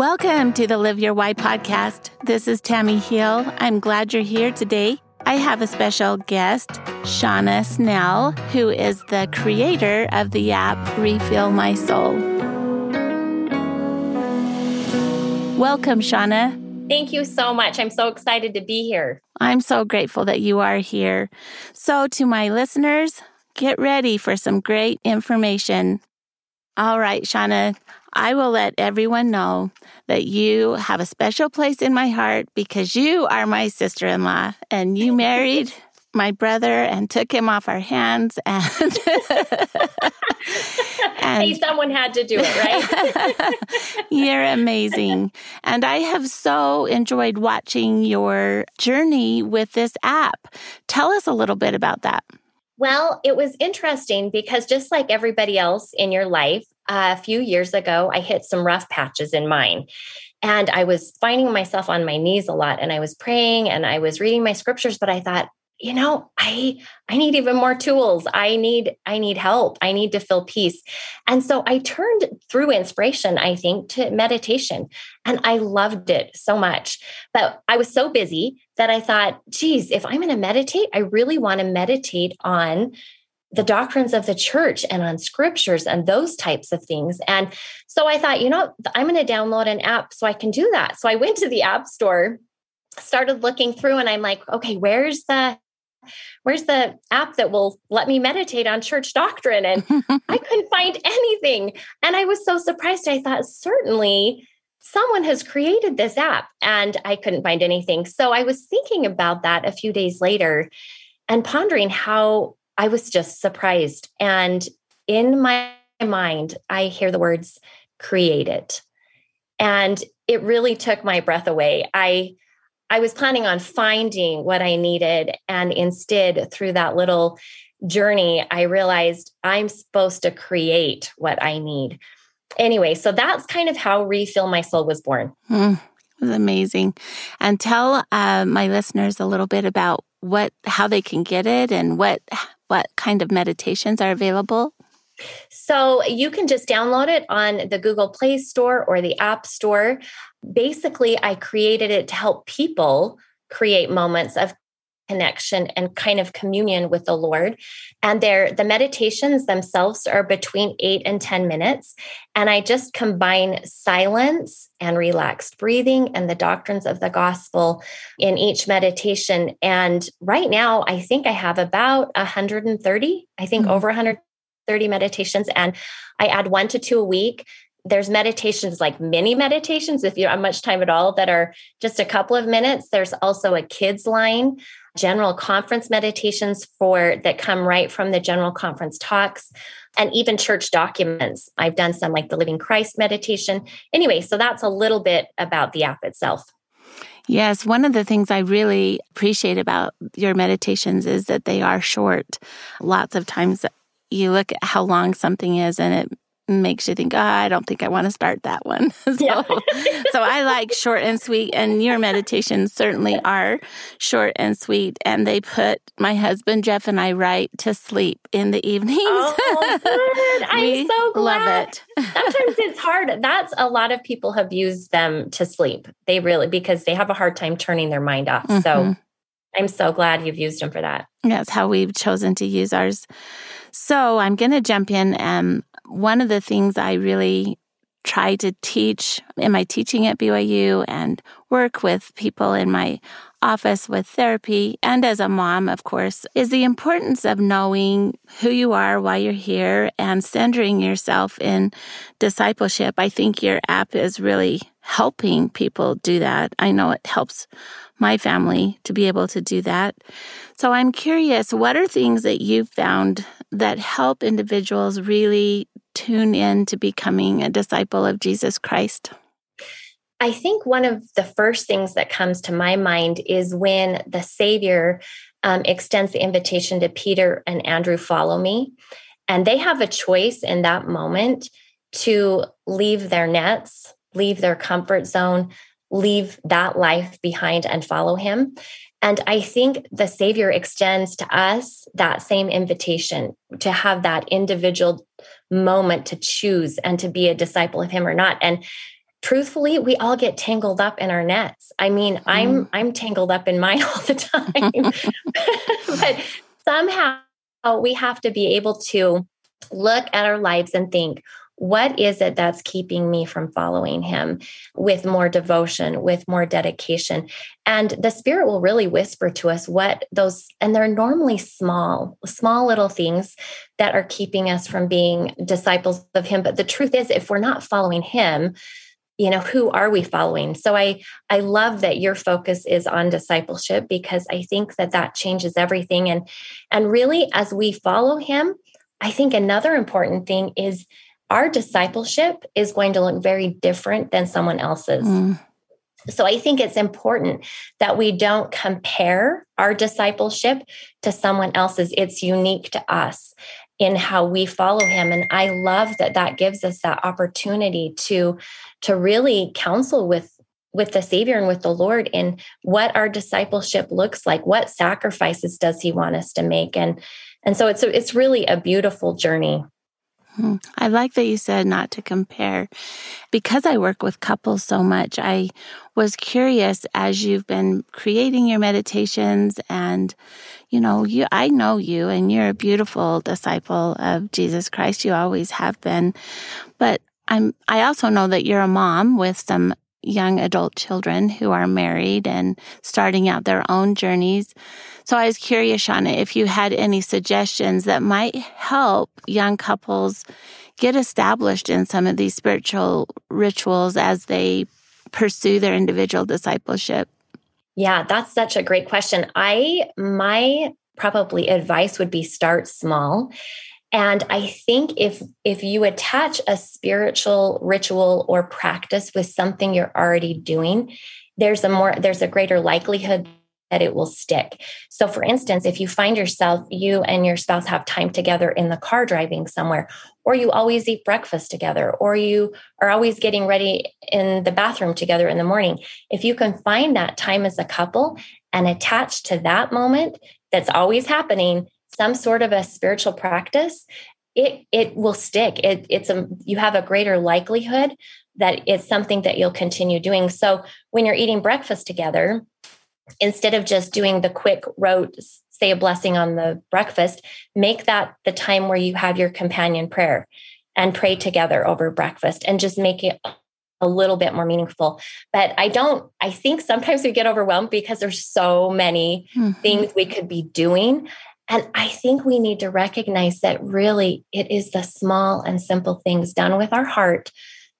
Welcome to the Live Your Why podcast. This is Tammy Hill. I'm glad you're here today. I have a special guest, Shauna Snell, who is the creator of the app Refill My Soul. Welcome, Shauna. Thank you so much. I'm so excited to be here. I'm so grateful that you are here. So, to my listeners, get ready for some great information. All right, Shauna, I will let everyone know that you have a special place in my heart because you are my sister in law and you. married my brother and took him off our hands and, and hey someone had to do it right? You're amazing. And i have so enjoyed watching your journey with this app. Tell us a little bit about that. Well it was interesting because just like everybody else in your life a few years ago, I hit some rough patches in mine. And I was finding myself on my knees a lot and I was praying and I was reading my scriptures, but I thought, you know, I I need even more tools. I need I need help. I need to feel peace. And so I turned through inspiration, I think, to meditation. And I loved it so much. But I was so busy that I thought, geez, if I'm going to meditate, I really want to meditate on the doctrines of the church and on scriptures and those types of things. And so I thought, you know, I'm going to download an app so I can do that. So I went to the app store, started looking through, and I'm like, okay, where's the where's the app that will let me meditate on church doctrine and i couldn't find anything and i was so surprised i thought certainly someone has created this app and i couldn't find anything so i was thinking about that a few days later and pondering how I was just surprised. And in my mind, I hear the words created. And it really took my breath away. I I was planning on finding what I needed and instead through that little journey I realized I'm supposed to create what I need. Anyway, so that's kind of how Refill My Soul was born. Mm, it was amazing. And tell uh, my listeners a little bit about what how they can get it and what what kind of meditations are available? So you can just download it on the Google Play Store or the App Store. Basically, I created it to help people create moments of connection and kind of communion with the Lord. And there, the meditations themselves are between eight and 10 minutes. And I just combine silence and relaxed breathing and the doctrines of the gospel in each meditation. And right now, I think I have about 130, I think mm-hmm. over 130 meditations. And I add one to two a week there's meditations like mini meditations if you don't have much time at all that are just a couple of minutes there's also a kids line general conference meditations for that come right from the general conference talks and even church documents. I've done some like the Living Christ meditation. Anyway, so that's a little bit about the app itself. Yes, one of the things I really appreciate about your meditations is that they are short. Lots of times you look at how long something is and it makes you think, oh, I don't think I want to start that one. so, yeah. so I like short and sweet, and your meditations certainly are short and sweet. And they put my husband Jeff and I right to sleep in the evenings. Oh, good. I'm so glad. Love it. Sometimes it's hard. That's a lot of people have used them to sleep. They really because they have a hard time turning their mind off. Mm-hmm. So I'm so glad you've used them for that. That's how we've chosen to use ours. So I'm going to jump in. And one of the things I really try to teach in my teaching at BYU and work with people in my office with therapy and as a mom, of course, is the importance of knowing who you are, why you're here, and centering yourself in discipleship. I think your app is really helping people do that. I know it helps my family to be able to do that. So I'm curious, what are things that you've found that help individuals really tune in to becoming a disciple of Jesus Christ? I think one of the first things that comes to my mind is when the Savior um, extends the invitation to Peter and Andrew, follow me. And they have a choice in that moment to leave their nets, leave their comfort zone, leave that life behind and follow him. And I think the Savior extends to us that same invitation to have that individual moment to choose and to be a disciple of Him or not. And truthfully we all get tangled up in our nets i mean mm. i'm i'm tangled up in mine all the time but somehow we have to be able to look at our lives and think what is it that's keeping me from following him with more devotion, with more dedication? And the Spirit will really whisper to us what those, and they're normally small, small little things that are keeping us from being disciples of him. But the truth is, if we're not following him, you know who are we following so i i love that your focus is on discipleship because i think that that changes everything and and really as we follow him i think another important thing is our discipleship is going to look very different than someone else's. Mm. So I think it's important that we don't compare our discipleship to someone else's. It's unique to us in how we follow him and I love that that gives us that opportunity to to really counsel with with the savior and with the lord in what our discipleship looks like what sacrifices does he want us to make and and so it's it's really a beautiful journey. Hmm. I like that you said not to compare. Because I work with couples so much, I was curious as you've been creating your meditations and you know, you I know you and you're a beautiful disciple of Jesus Christ. You always have been. But I'm I also know that you're a mom with some young adult children who are married and starting out their own journeys. So I was curious, Shauna, if you had any suggestions that might help young couples get established in some of these spiritual rituals as they pursue their individual discipleship. Yeah, that's such a great question. I my probably advice would be start small and I think if if you attach a spiritual ritual or practice with something you're already doing, there's a more there's a greater likelihood that it will stick. So for instance, if you find yourself you and your spouse have time together in the car driving somewhere or you always eat breakfast together or you are always getting ready in the bathroom together in the morning, if you can find that time as a couple and attach to that moment that's always happening some sort of a spiritual practice, it it will stick. It, it's a you have a greater likelihood that it's something that you'll continue doing. So when you're eating breakfast together, instead of just doing the quick rote say a blessing on the breakfast, make that the time where you have your companion prayer and pray together over breakfast and just make it a little bit more meaningful. But I don't, I think sometimes we get overwhelmed because there's so many mm-hmm. things we could be doing. And I think we need to recognize that really it is the small and simple things done with our heart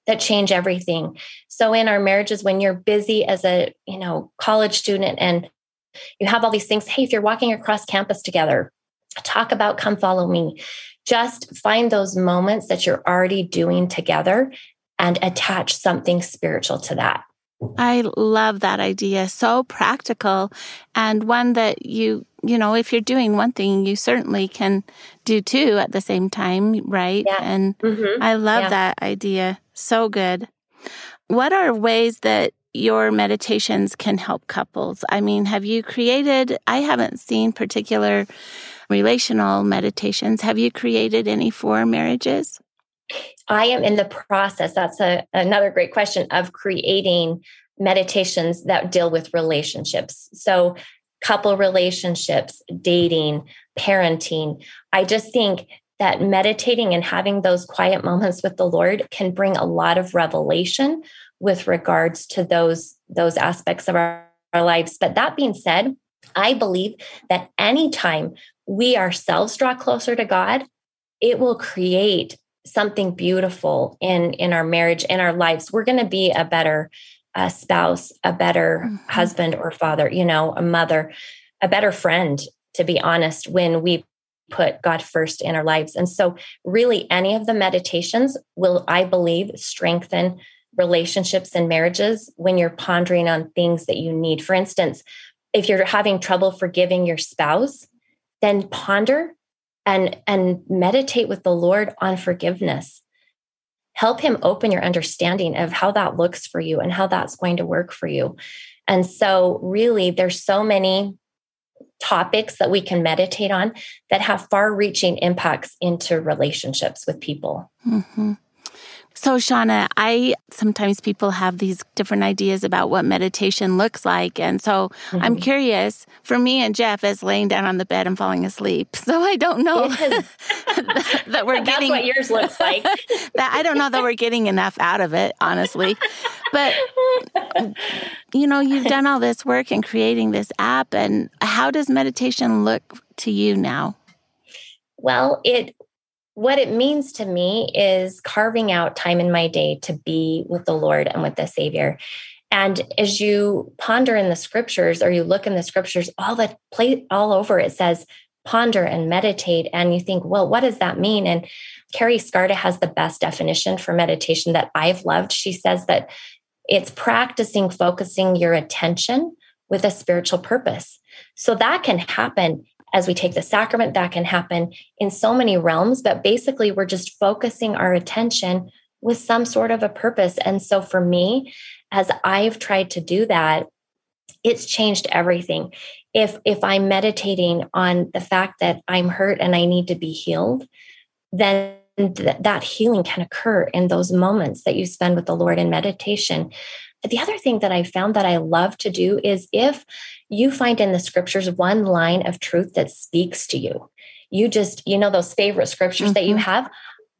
that change everything. So in our marriages when you're busy as a, you know, college student and you have all these things, hey, if you're walking across campus together, talk about come follow me. Just find those moments that you're already doing together and attach something spiritual to that. I love that idea. So practical and one that you, you know, if you're doing one thing, you certainly can do two at the same time, right? Yeah. And mm-hmm. I love yeah. that idea. So good. What are ways that your meditations can help couples? I mean, have you created, I haven't seen particular relational meditations. Have you created any for marriages? I am in the process. That's a, another great question of creating meditations that deal with relationships. So, couple relationships, dating, parenting. I just think that meditating and having those quiet moments with the Lord can bring a lot of revelation with regards to those those aspects of our, our lives. But that being said, I believe that anytime we ourselves draw closer to God, it will create something beautiful in in our marriage in our lives we're going to be a better uh, spouse a better mm-hmm. husband or father you know a mother a better friend to be honest when we put god first in our lives. And so really any of the meditations will i believe strengthen relationships and marriages when you're pondering on things that you need. For instance if you're having trouble forgiving your spouse then ponder and and meditate with the lord on forgiveness. Help him open your understanding of how that looks for you and how that's going to work for you. And so really there's so many topics that we can meditate on that have far reaching impacts into relationships with people mm-hmm. So, Shauna, I sometimes people have these different ideas about what meditation looks like. And so mm-hmm. I'm curious for me and Jeff as laying down on the bed and falling asleep. So I don't know that, that, we're getting what yours looks like. that I don't know that we're getting enough out of it, honestly. But you know, you've done all this work in creating this app and how does meditation look to you now? Well, it what it means to me is carving out time in my day to be with the Lord and with the Savior. And as you ponder in the scriptures or you look in the scriptures, all the play all over it says ponder and meditate. And you think, well, what does that mean? And Carrie Skarda has the best definition for meditation that I've loved. She says that it's practicing focusing your attention with a spiritual purpose. So that can happen as we take the sacrament, that can happen in so many realms, but basically, we're just focusing our attention with some sort of a purpose. And so, for me, as I've tried to do that, it's changed everything. If if I'm meditating on the fact that I'm hurt and I need to be healed, then th- that healing can occur in those moments that you spend with the Lord in meditation. But The other thing that I found that I love to do is if you find in the scriptures one line of truth that speaks to you, you just, you know, those favorite scriptures mm-hmm. that you mm-hmm. have.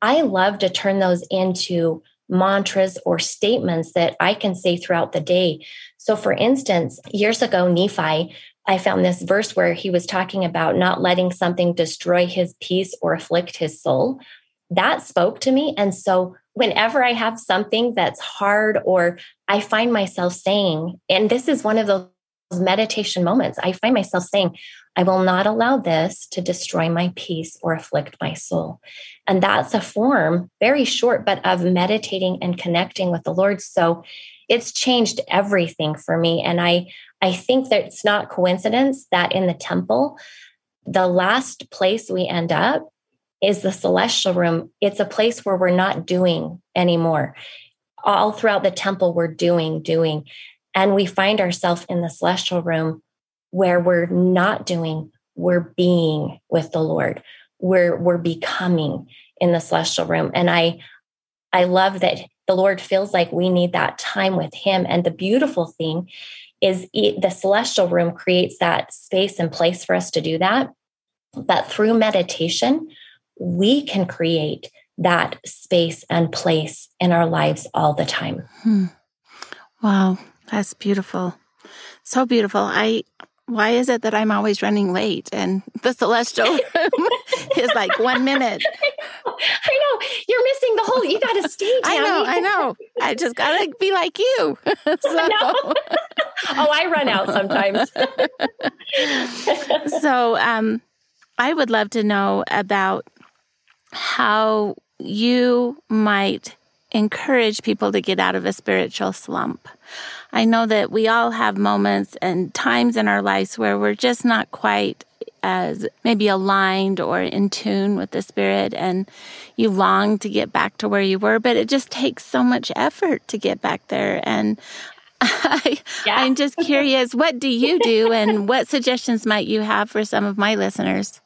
I love to turn those into mantras or statements that I can say throughout the day. So, for instance, years ago, Nephi, I found this verse where he was talking about not letting something destroy his peace or afflict his soul. That spoke to me. And so, whenever I have something that's hard or I find myself saying, and this is one of those meditation moments, I find myself saying, I will not allow this to destroy my peace or afflict my soul. And that's a form, very short, but of meditating and connecting with the Lord. So it's changed everything for me. And I, I think that it's not coincidence that in the temple, the last place we end up is the celestial room. It's a place where we're not doing anymore. All throughout the temple, we're doing, doing. And we find ourselves in the celestial room where we're not doing, we're being with the Lord. We're, we're becoming in the celestial room. And I, I love that the Lord feels like we need that time with Him. And the beautiful thing is the celestial room creates that space and place for us to do that. But through meditation, we can create that space and place in our lives all the time. Hmm. Wow, that's beautiful. So beautiful. I why is it that I'm always running late and the celestial room is like one minute? I know. You're missing the whole, you got to stay. I know. I know. I just got to be like you. so. oh, I run out sometimes. so, um, I would love to know about how you might encourage people to get out of a spiritual slump. I know that we all have moments and times in our lives where we're just not quite as maybe aligned or in tune with the spirit and you long to get back to where you were, but it just takes so much effort to get back there. And I, yeah. I'm just curious, what do you do and what suggestions might you have for some of my listeners?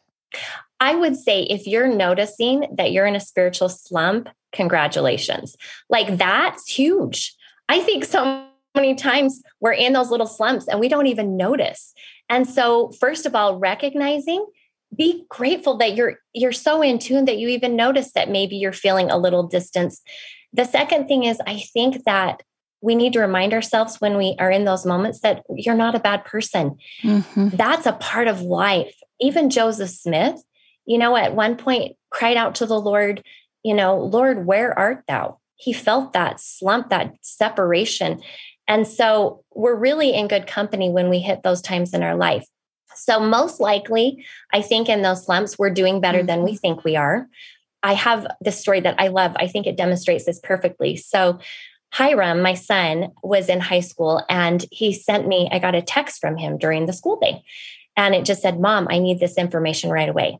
I would say if you're noticing that you're in a spiritual slump, congratulations. Like that's huge. I think so many times we're in those little slumps and we don't even notice. And so first of all, recognizing be grateful that you're you're so in tune that you even notice that maybe you're feeling a little distance. The second thing is I think that we need to remind ourselves when we are in those moments that you're not a bad person. Mm-hmm. That's a part of life. Even Joseph Smith, you know, at one point cried out to the Lord, you know, Lord, where art thou? He felt that slump, that separation. And so we're really in good company when we hit those times in our life. So, most likely, I think in those slumps, we're doing better than we mm-hmm. think we are. I have this story that I love. I think it demonstrates this perfectly. So, Hiram, my son, was in high school and he sent me, I got a text from him during the school day. And it just said, Mom, I need this information right away.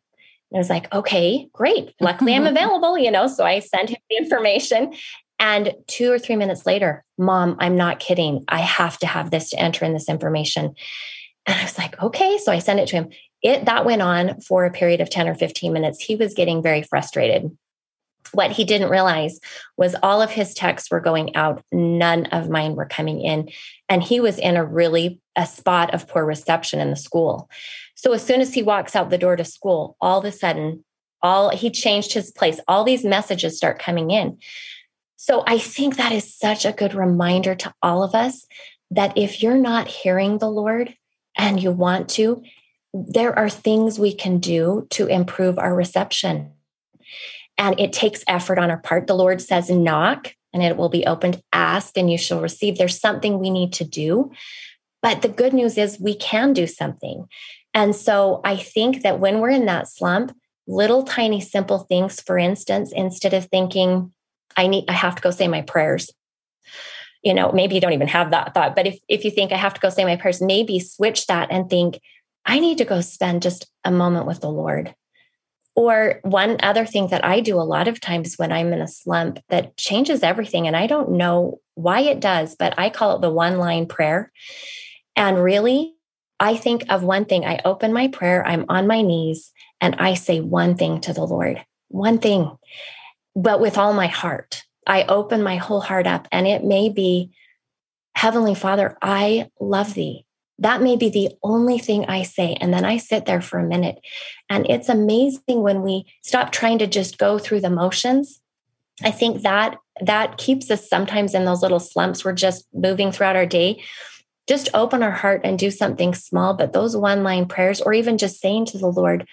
And I was like, okay, great. Luckily, I'm available, you know. So I sent him the information. And two or three minutes later, Mom, I'm not kidding. I have to have this to enter in this information. And I was like, okay. So I sent it to him. It that went on for a period of 10 or 15 minutes. He was getting very frustrated. What he didn't realize was all of his texts were going out, none of mine were coming in. And he was in a really a spot of poor reception in the school. So as soon as he walks out the door to school, all of a sudden, all he changed his place. All these messages start coming in. So I think that is such a good reminder to all of us that if you're not hearing the Lord and you want to, there are things we can do to improve our reception. And it takes effort on our part. The Lord says, knock and it will be opened, ask and you shall receive. There's something we need to do. But the good news is we can do something. And so I think that when we're in that slump, little tiny simple things, for instance, instead of thinking, I need, I have to go say my prayers. You know, maybe you don't even have that thought, but if, if you think I have to go say my prayers, maybe switch that and think, I need to go spend just a moment with the Lord. Or one other thing that I do a lot of times when I'm in a slump that changes everything, and I don't know why it does, but I call it the one line prayer. And really, I think of one thing. I open my prayer, I'm on my knees, and I say one thing to the Lord, one thing, but with all my heart. I open my whole heart up, and it may be Heavenly Father, I love thee. That may be the only thing I say. And then I sit there for a minute. And it's amazing when we stop trying to just go through the motions. I think that that keeps us sometimes in those little slumps. We're just moving throughout our day. Just open our heart and do something small, but those one line prayers, or even just saying to the Lord,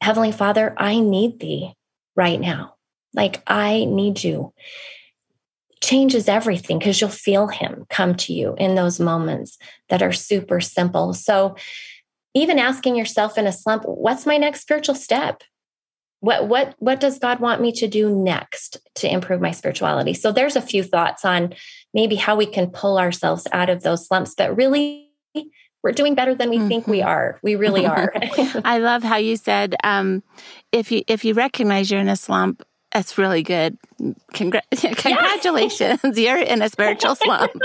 Heavenly Father, I need thee right now. Like, I need you. Changes everything because you'll feel him come to you in those moments that are super simple. So, even asking yourself in a slump, what's my next spiritual step? What what what does God want me to do next to improve my spirituality? So there's a few thoughts on maybe how we can pull ourselves out of those slumps, but really we're doing better than we mm-hmm. think we mm-hmm. are. We really are. I love how you said um, if you if you recognize you're in a slump, that's really good. Congra- congratulations, you're in a spiritual slump.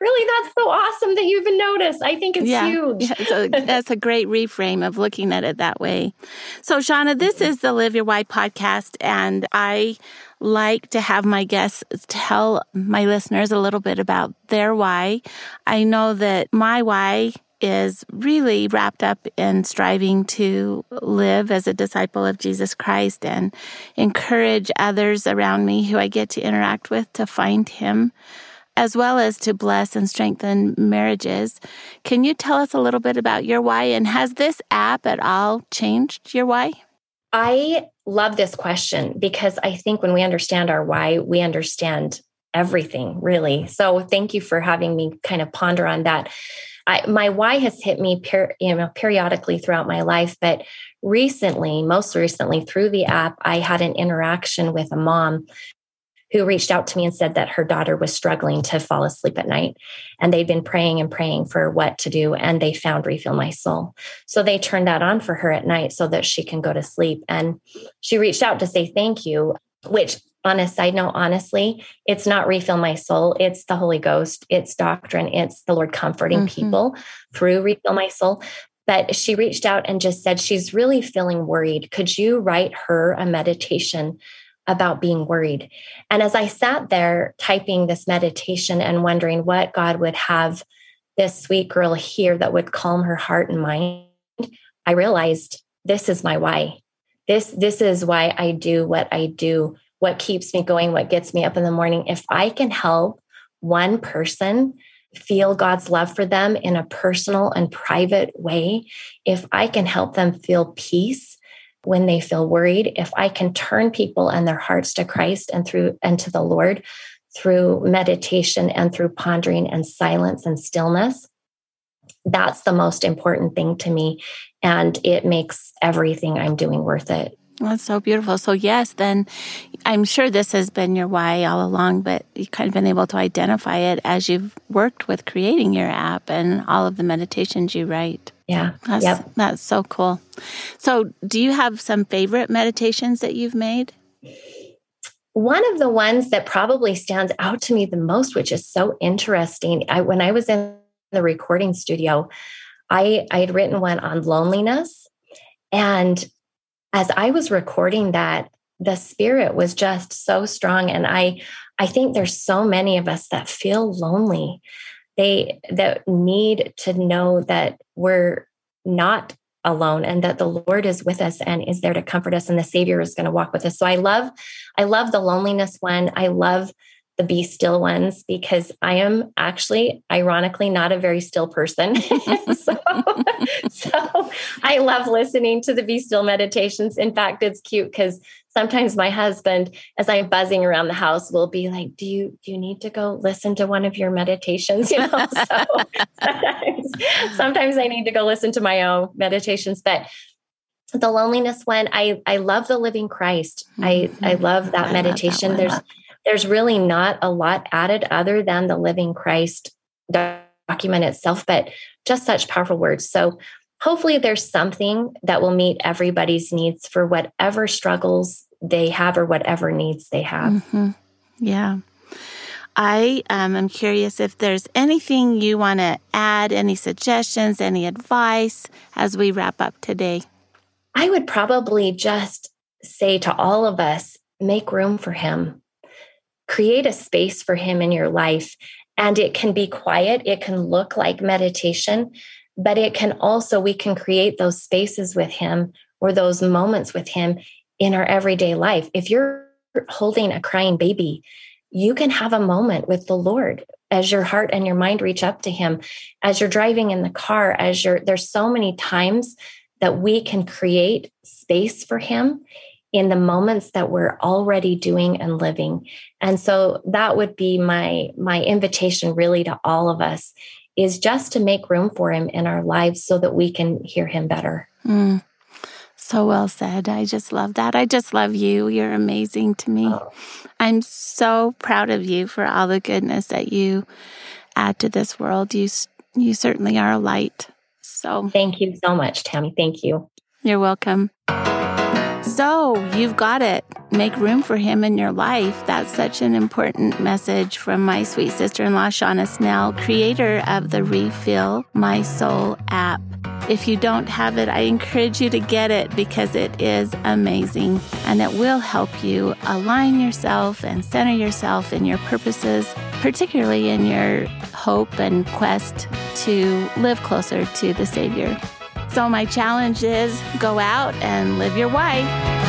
really, that's so awesome that you even noticed. I think it's yeah. huge. yeah, so that's a great reframe of looking at it that way. So, Shauna, this mm-hmm. is the Live Your Why podcast, and I like to have my guests tell my listeners a little bit about their why. I know that my why is really wrapped up in striving to live as a disciple of Jesus Christ and encourage others around me who I get to interact with to find Him, as well as to bless and strengthen marriages. Can you tell us a little bit about your why? And has this app at all changed your why? I love this question because I think when we understand our why, we understand everything really. So thank you for having me kind of ponder on that. I, my why has hit me per, you know periodically throughout my life, but recently, most recently through the app, I had an interaction with a mom who reached out to me and said that her daughter was struggling to fall asleep at night. And they'd been praying and praying for what to do. And they found Refill My Soul. So they turned that on for her at night so that she can go to sleep. And she reached out to say thank you, which on a side note, honestly, it's not refill my soul. It's the Holy Ghost. It's doctrine. It's the Lord comforting mm-hmm. people through refill my soul. But she reached out and just said she's really feeling worried. Could you write her a meditation about being worried. And as I sat there typing this meditation and wondering what God would have this sweet girl hear that would calm her heart and mind, I realized this is my why. This this is why I do what I do, what keeps me going, what gets me up in the morning. If I can help one person feel God's love for them in a personal and private way, if I can help them feel peace when they feel worried, if I can turn people and their hearts to Christ and through and to the Lord through meditation and through pondering and silence and stillness, that's the most important thing to me. And it makes everything I'm doing worth it. That's so beautiful. So, yes, then I'm sure this has been your why all along, but you've kind of been able to identify it as you've worked with creating your app and all of the meditations you write. Yeah. That's, yep. that's so cool. So, do you have some favorite meditations that you've made? One of the ones that probably stands out to me the most, which is so interesting, I, when I was in the recording studio, I, I had written one on loneliness. And as I was recording that, the spirit was just so strong. And I, I think there's so many of us that feel lonely. They that need to know that we're not alone and that the lord is with us and is there to comfort us and the savior is going to walk with us so i love i love the loneliness one i love the be still ones because I am actually, ironically, not a very still person. so, so I love listening to the be still meditations. In fact, it's cute because sometimes my husband, as I'm buzzing around the house, will be like, "Do you do you need to go listen to one of your meditations?" You know, so sometimes, sometimes I need to go listen to my own meditations, but the loneliness one i i love the living christ i i mm-hmm. love that I meditation love that there's there's really not a lot added other than the living Christ document itself, but just such powerful words. So hopefully there's something that will meet everybody's needs for whatever struggles they have or whatever needs they have. Mm-hmm. Yeah. I um, am curious if there's anything you want to add, any suggestions, any advice as we wrap up today. I would probably just say to all of us make room for him create a space for him in your life. And it can be quiet, it can look like meditation, but it can also, we can create those spaces with him or those moments with him in our everyday life. If you're holding a crying baby, you can have a moment with the Lord as your heart and your mind reach up to him as you're driving in the car as you're there's so many times that we can create space for him in the moments that we're already doing and living. And so that would be my my invitation really to all of us is just to make room for him in our lives so that we can hear him better. Mm. so well said. I just love that. I just love you. You're amazing to me. Oh. i'm so proud of you for all the goodness that you add to this world. You you certainly are a light. So thank you so much tammy. Thank you. You're welcome so you've got it. Make room for him in your life. That's such an important message from my sweet sister in law, Shauna Snell, creator of the Refill My Soul app. If you don't have it, I encourage you to get it because it is amazing and it will help you align yourself and center yourself in your purposes, particularly in your hope and quest to live closer to the Savior. So, my challenge is go out and live your why.